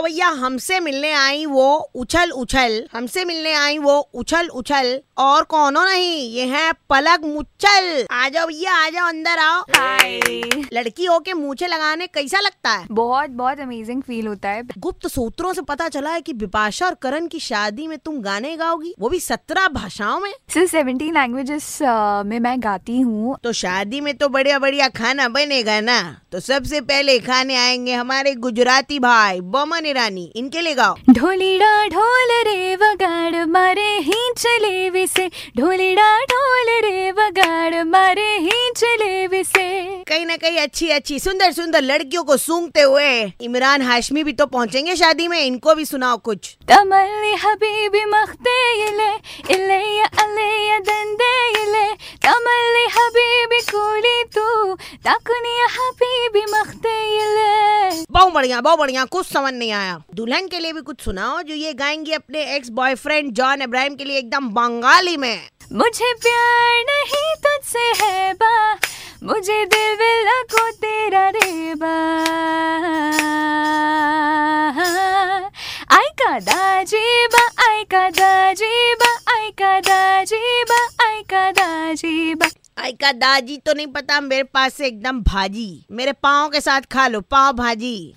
तो भैया हमसे मिलने आई वो उछल उछल हमसे मिलने आई वो उछल उछल और कौनो नहीं ये है पलक मुच्छल आ जाओ भैया आ जाओ अंदर आओ। हाय लड़की हो के मूछे लगाने कैसा लगता है? बहुत बहुत अमेजिंग फील होता है। गुप्त सूत्रों से पता चला है कि बिपाशा और करण की शादी में तुम गाने गाओगी वो भी सत्रह भाषाओं में। सिर्फ़ सेवेंटीन लैंग्वेजेस में मैं गाती हूँ। तो शादी में तो बढ़िया बढ़िया खाना बनेगा ना? तो सबसे पहले खाने आएँगे हमारे गुजराती भाई बमन ईरानी इनके लिए गाओ। ढोलीड़ा ढोल रे वगाड़ मारे ही चले विसे। ढोलीड़ा ढोल रे वगाड़ मारे ही चले विसे। कहीं ना कहीं अच्छी अच्छी सुंदर सुंदर लड़कियों को सूंघते हुए इमरान हाशमी भी तो पहुँचेंगे शादी में इनको भी सुनाओ कुछ। तमल्ली हबीबी मख्ते इले इले या अले या दंदे इले। तमल्ली हबीबी कूली तू ताकुनी बहुत बढ़िया बहुत बढ़िया, कुछ समझ नहीं आया। दुल्हन के लिए भी कुछ सुनाओ, जो ये गाएँगी अपने एक्स बॉयफ्रेंड जॉन इब्राहिम के लिए एकदम बंगाली में। मुझे प्यार नहीं तुझसे है बा, मुझे दिल विला को तेरा रेबा आई का दाजीबा आई का दाजीबा आई का दाजीबा आई का दाजीबा आई का तो नहीं पता मेरे पास से एकदम भाजी। मेरे पाओ के साथ खा लो, पाव भाजी।